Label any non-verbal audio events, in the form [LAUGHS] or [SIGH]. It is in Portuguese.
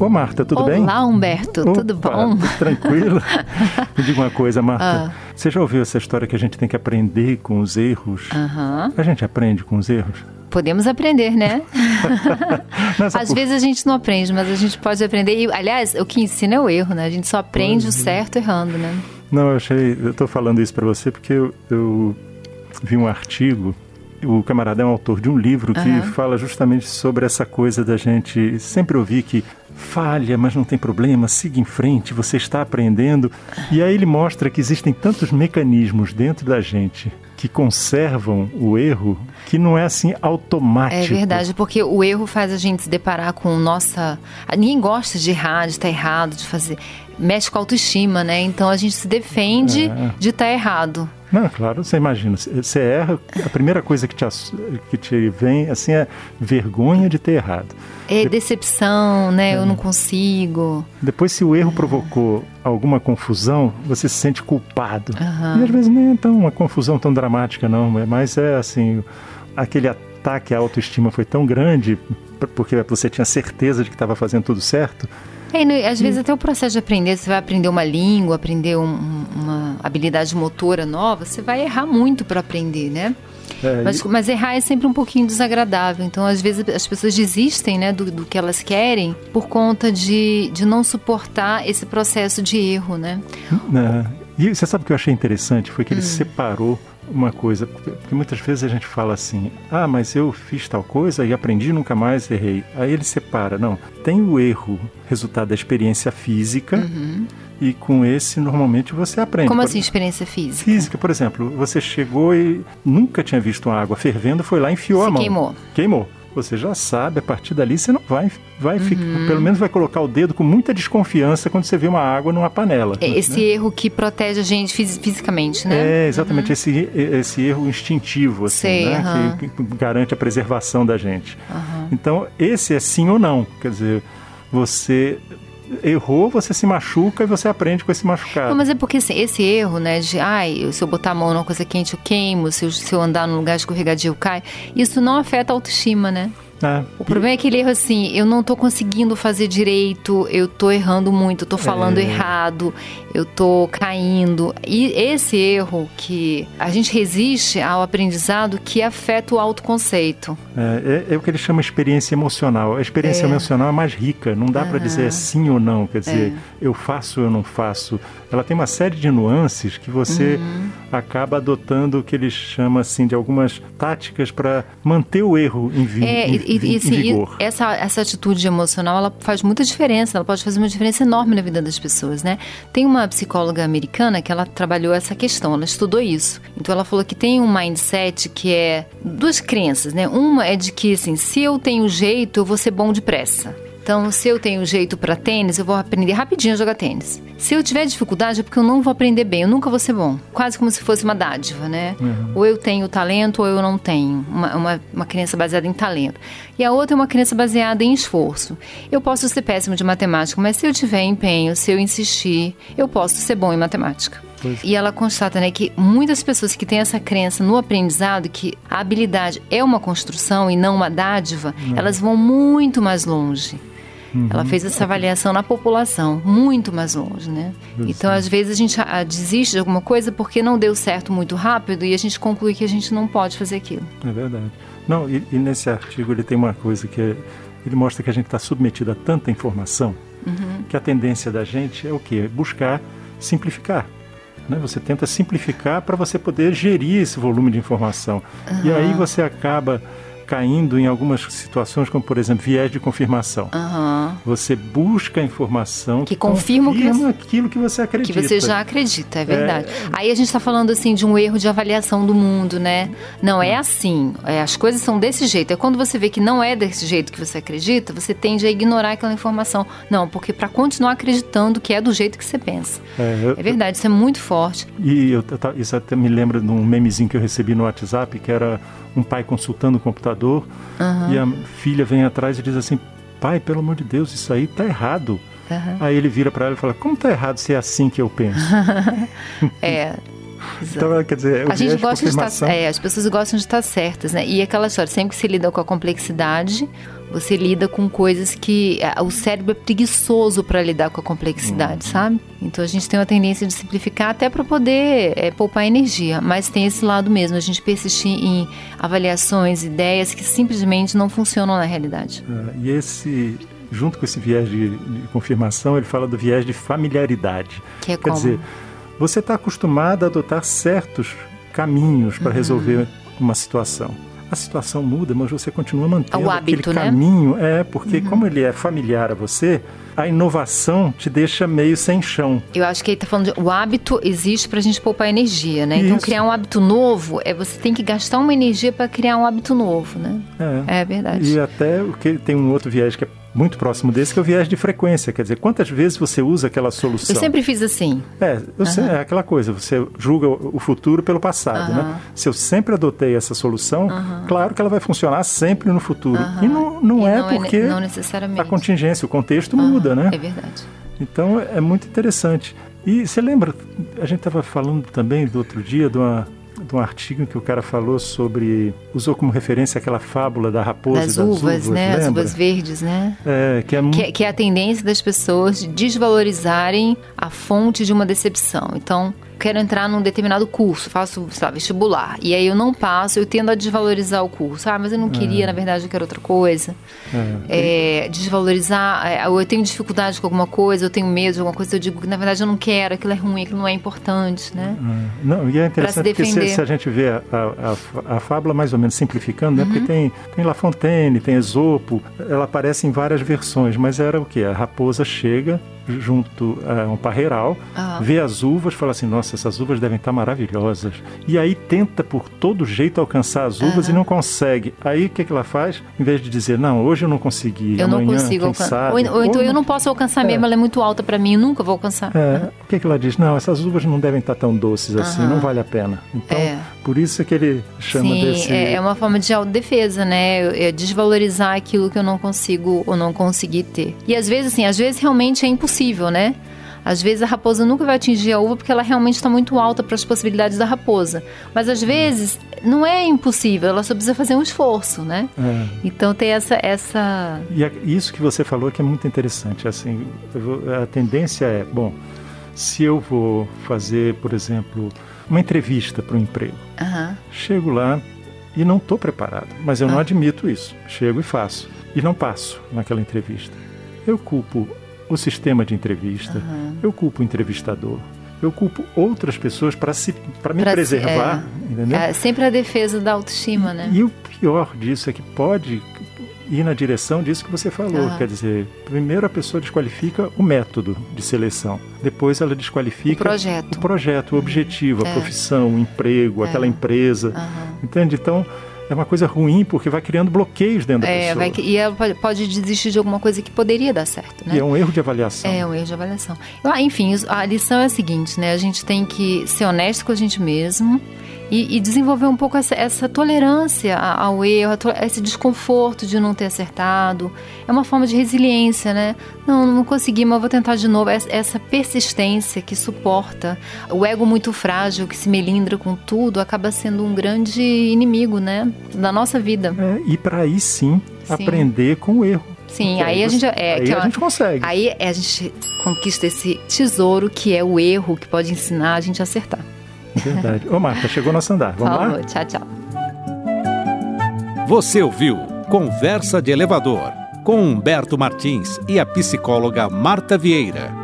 Ô, Marta, tudo Olá, bem? Olá, Humberto, Opa, tudo bom? Tranquilo. [LAUGHS] Me diga uma coisa, Marta. Ah. Você já ouviu essa história que a gente tem que aprender com os erros? Uhum. A gente aprende com os erros? Podemos aprender, né? [LAUGHS] Às por... vezes a gente não aprende, mas a gente pode aprender. E, aliás, o que ensina é o erro, né? A gente só aprende o é. certo errando, né? Não, eu achei. Eu estou falando isso para você porque eu, eu vi um artigo o camarada é um autor de um livro que uhum. fala justamente sobre essa coisa da gente sempre ouvir que falha, mas não tem problema, siga em frente, você está aprendendo. E aí ele mostra que existem tantos mecanismos dentro da gente que conservam o erro que não é assim automático. É verdade, porque o erro faz a gente se deparar com nossa. Ninguém gosta de errar, de estar errado, de fazer. Mexe com a autoestima, né? Então a gente se defende é. de estar errado. Não, claro, você imagina, você erra, a primeira coisa que te, que te vem assim é vergonha de ter errado. É decepção, né? É. Eu não consigo. Depois, se o erro provocou alguma confusão, você se sente culpado. Uhum. E às vezes nem é tão uma confusão tão dramática, não, mas é assim, aquele ataque à autoestima foi tão grande porque você tinha certeza de que estava fazendo tudo certo é, às vezes até o processo de aprender, você vai aprender uma língua, aprender um, uma habilidade motora nova, você vai errar muito para aprender, né? É, mas, e... mas, errar é sempre um pouquinho desagradável. Então, às vezes, as pessoas desistem né, do, do que elas querem por conta de, de não suportar esse processo de erro, né? É. E você sabe o que eu achei interessante? Foi que ele hum. separou uma coisa, porque muitas vezes a gente fala assim: ah, mas eu fiz tal coisa e aprendi nunca mais errei. Aí ele separa, não. Tem o erro, resultado da experiência física. Uhum. E com esse, normalmente, você aprende. Como assim, experiência física? Física, por exemplo. Você chegou e nunca tinha visto uma água fervendo, foi lá e enfiou Se a mão. queimou. Queimou você já sabe, a partir dali você não vai, vai uhum. ficar, pelo menos vai colocar o dedo com muita desconfiança quando você vê uma água numa panela. É esse né? erro que protege a gente fisicamente, né? É, exatamente, uhum. esse, esse erro instintivo, assim, Sei, né? Uhum. Que, que, garante a preservação da gente. Então, esse é sim ou não, quer dizer, você errou, você se machuca e você aprende com esse machucado. Não, mas é porque assim, esse erro, né, de ai, se eu botar a mão numa coisa quente eu queimo, se eu, se eu andar num lugar escorregadio eu caio, isso não afeta a autoestima, né? É. O problema é aquele erro assim, eu não estou conseguindo fazer direito, eu estou errando muito, estou falando é. errado, eu estou caindo. E esse erro que a gente resiste ao aprendizado que afeta o autoconceito. É, é, é o que ele chama experiência emocional. A experiência é. emocional é mais rica, não dá para dizer sim ou não, quer dizer, é. eu faço ou eu não faço. Ela tem uma série de nuances que você uhum. Acaba adotando o que ele chama assim de algumas táticas para manter o erro em, vi é, em, e, e, assim, vigor. essa, essa atitude emocional ela faz muita diferença, ela pode fazer uma diferença enorme na vida das pessoas, né? Tem uma psicóloga americana que ela trabalhou essa questão, ela estudou isso. Então ela falou que tem um mindset que é duas crenças, né? Uma é de que assim, se eu tenho jeito, eu vou ser bom depressa. Então, se eu tenho jeito para tênis, eu vou aprender rapidinho a jogar tênis. Se eu tiver dificuldade, é porque eu não vou aprender bem, eu nunca vou ser bom. Quase como se fosse uma dádiva, né? Uhum. Ou eu tenho talento ou eu não tenho. Uma, uma, uma crença baseada em talento. E a outra é uma crença baseada em esforço. Eu posso ser péssimo de matemática, mas se eu tiver empenho, se eu insistir, eu posso ser bom em matemática. Pois. E ela constata né, que muitas pessoas que têm essa crença no aprendizado, que a habilidade é uma construção e não uma dádiva, uhum. elas vão muito mais longe. Uhum. Ela fez essa avaliação na população, muito mais longe, né? Então, às vezes, a gente a, desiste de alguma coisa porque não deu certo muito rápido e a gente conclui que a gente não pode fazer aquilo. É verdade. Não, e, e nesse artigo ele tem uma coisa que é, ele mostra que a gente está submetido a tanta informação uhum. que a tendência da gente é o quê? Buscar simplificar. Né? Você tenta simplificar para você poder gerir esse volume de informação. Uhum. E aí você acaba caindo em algumas situações, como por exemplo, viés de confirmação. Uhum. Você busca a informação que, que confirma, que você, aquilo que você acredita. Que você já acredita, é verdade. É... Aí a gente está falando assim de um erro de avaliação do mundo, né? Não é assim. É, as coisas são desse jeito. É quando você vê que não é desse jeito que você acredita, você tende a ignorar aquela informação. Não, porque para continuar acreditando que é do jeito que você pensa. É, eu, é verdade, isso é muito forte. E eu, isso até me lembra de um memezinho que eu recebi no WhatsApp, que era um pai consultando o computador uhum. e a filha vem atrás e diz assim: pai, pelo amor de Deus, isso aí tá errado. Uhum. Aí ele vira para ela e fala: como tá errado se é assim que eu penso? [LAUGHS] é. [LAUGHS] Então, quer dizer, a gente gosta de estar, é, as pessoas gostam de estar certas, né? E aquela história, sempre que se lida com a complexidade, você lida com coisas que é, o cérebro é preguiçoso para lidar com a complexidade, uhum. sabe? Então a gente tem uma tendência de simplificar até para poder é, poupar energia, mas tem esse lado mesmo, a gente persistir em avaliações, ideias que simplesmente não funcionam na realidade. Ah, e esse junto com esse viés de, de, confirmação, ele fala do viés de familiaridade. Que é Quer como? dizer, você está acostumado a adotar certos caminhos para uhum. resolver uma situação. A situação muda, mas você continua mantendo o hábito, aquele né? caminho. É, porque uhum. como ele é familiar a você, a inovação te deixa meio sem chão. Eu acho que ele está falando de o hábito existe para a gente poupar energia, né? Então, Isso. Então criar um hábito novo é você tem que gastar uma energia para criar um hábito novo, né? É. é verdade. E até o que tem um outro viés que é muito próximo desse, que é o viés de frequência. Quer dizer, quantas vezes você usa aquela solução? Eu sempre fiz assim. É, uhum. sei, é aquela coisa, você julga o futuro pelo passado, uhum. né? Se eu sempre adotei essa solução, uhum. claro que ela vai funcionar sempre no futuro. E não, não e é não é porque é, não necessariamente. a contingência, o contexto muda, né? É verdade. Então, é muito interessante. E você lembra, a gente estava falando também do outro dia de uma de um artigo em que o cara falou sobre. usou como referência aquela fábula da raposa das e das uvas, uvas, né? Lembra? As uvas verdes, né? É, que é, que, que é a tendência das pessoas de desvalorizarem a fonte de uma decepção. Então, quero entrar num determinado curso, faço, sei lá, vestibular, e aí eu não passo, eu tendo a desvalorizar o curso. Ah, mas eu não queria, é. na verdade, eu quero outra coisa. É. É, desvalorizar, é, eu tenho dificuldade com alguma coisa, eu tenho medo de alguma coisa, eu digo que, na verdade, eu não quero, aquilo é ruim, aquilo não é importante, né? É. Não, e é interessante porque se, se, a gente vê a, a, a, fábula mais ou menos simplificando, né? Uhum. Porque tem, tem La Fontaine, tem Esopo, ela aparece em várias versões, mas era o que? A raposa chega junto a um parreiral, uhum. vê as uvas, fala assim, nossa, essas uvas devem estar maravilhosas. E aí tenta por todo jeito alcançar as uvas uhum. e não consegue. Aí o que, que ela faz? Em vez de dizer, não, hoje eu não consegui, eu amanhã, não consigo alcançar. Ou, ou, então eu não posso alcançar é. mesmo, ela é muito alta para mim, eu nunca vou alcançar. É. O que, que ela diz? Não, essas uvas não devem estar tão doces assim, não vale a pena. Então, é. Por isso é que ele chama Sim, desse... É, é uma forma de autodefesa, né? É desvalorizar aquilo que eu não consigo ou não consegui ter. E às vezes, assim, às vezes realmente é impossível, né? Às vezes a raposa nunca vai atingir a uva porque ela realmente está muito alta para as possibilidades da raposa. Mas às vezes não é impossível, ela só precisa fazer um esforço, né? É. Então tem essa, essa. E isso que você falou que é muito interessante. Assim, a tendência é, bom, se eu vou fazer, por exemplo, uma entrevista para um emprego, uhum. chego lá e não estou preparado, mas eu uhum. não admito isso. Chego e faço e não passo naquela entrevista. Eu culpo o sistema de entrevista, uhum. eu culpo o entrevistador, eu culpo outras pessoas para me pra preservar, se, é, entendeu? É sempre a defesa da autoestima, né? E o pior disso é que pode ir na direção disso que você falou, uhum. quer dizer, primeiro a pessoa desqualifica o método de seleção, depois ela desqualifica o projeto, o, projeto, o objetivo, a é. profissão, o emprego, é. aquela empresa, uhum. entende? Então é uma coisa ruim porque vai criando bloqueios dentro é, da pessoa. Vai, e ela pode desistir de alguma coisa que poderia dar certo, né? E é um erro de avaliação. É um erro de avaliação. Ah, enfim, a lição é a seguinte, né? A gente tem que ser honesto com a gente mesmo e, e desenvolver um pouco essa, essa tolerância ao erro, esse desconforto de não ter acertado. É uma forma de resiliência, né? Não, não consegui, mas vou tentar de novo. Essa persistência que suporta o ego muito frágil, que se melindra com tudo, acaba sendo um grande inimigo, né? Da nossa vida. É, e para aí sim, sim, aprender com o erro. Sim, aí, a gente é, aí a gente consegue. Aí a gente conquista esse tesouro que é o erro que pode ensinar a gente a acertar. Verdade. Ô, Marta, chegou nosso andar. Vamos Falou, lá? Tchau, tchau. Você ouviu Conversa de Elevador com Humberto Martins e a psicóloga Marta Vieira.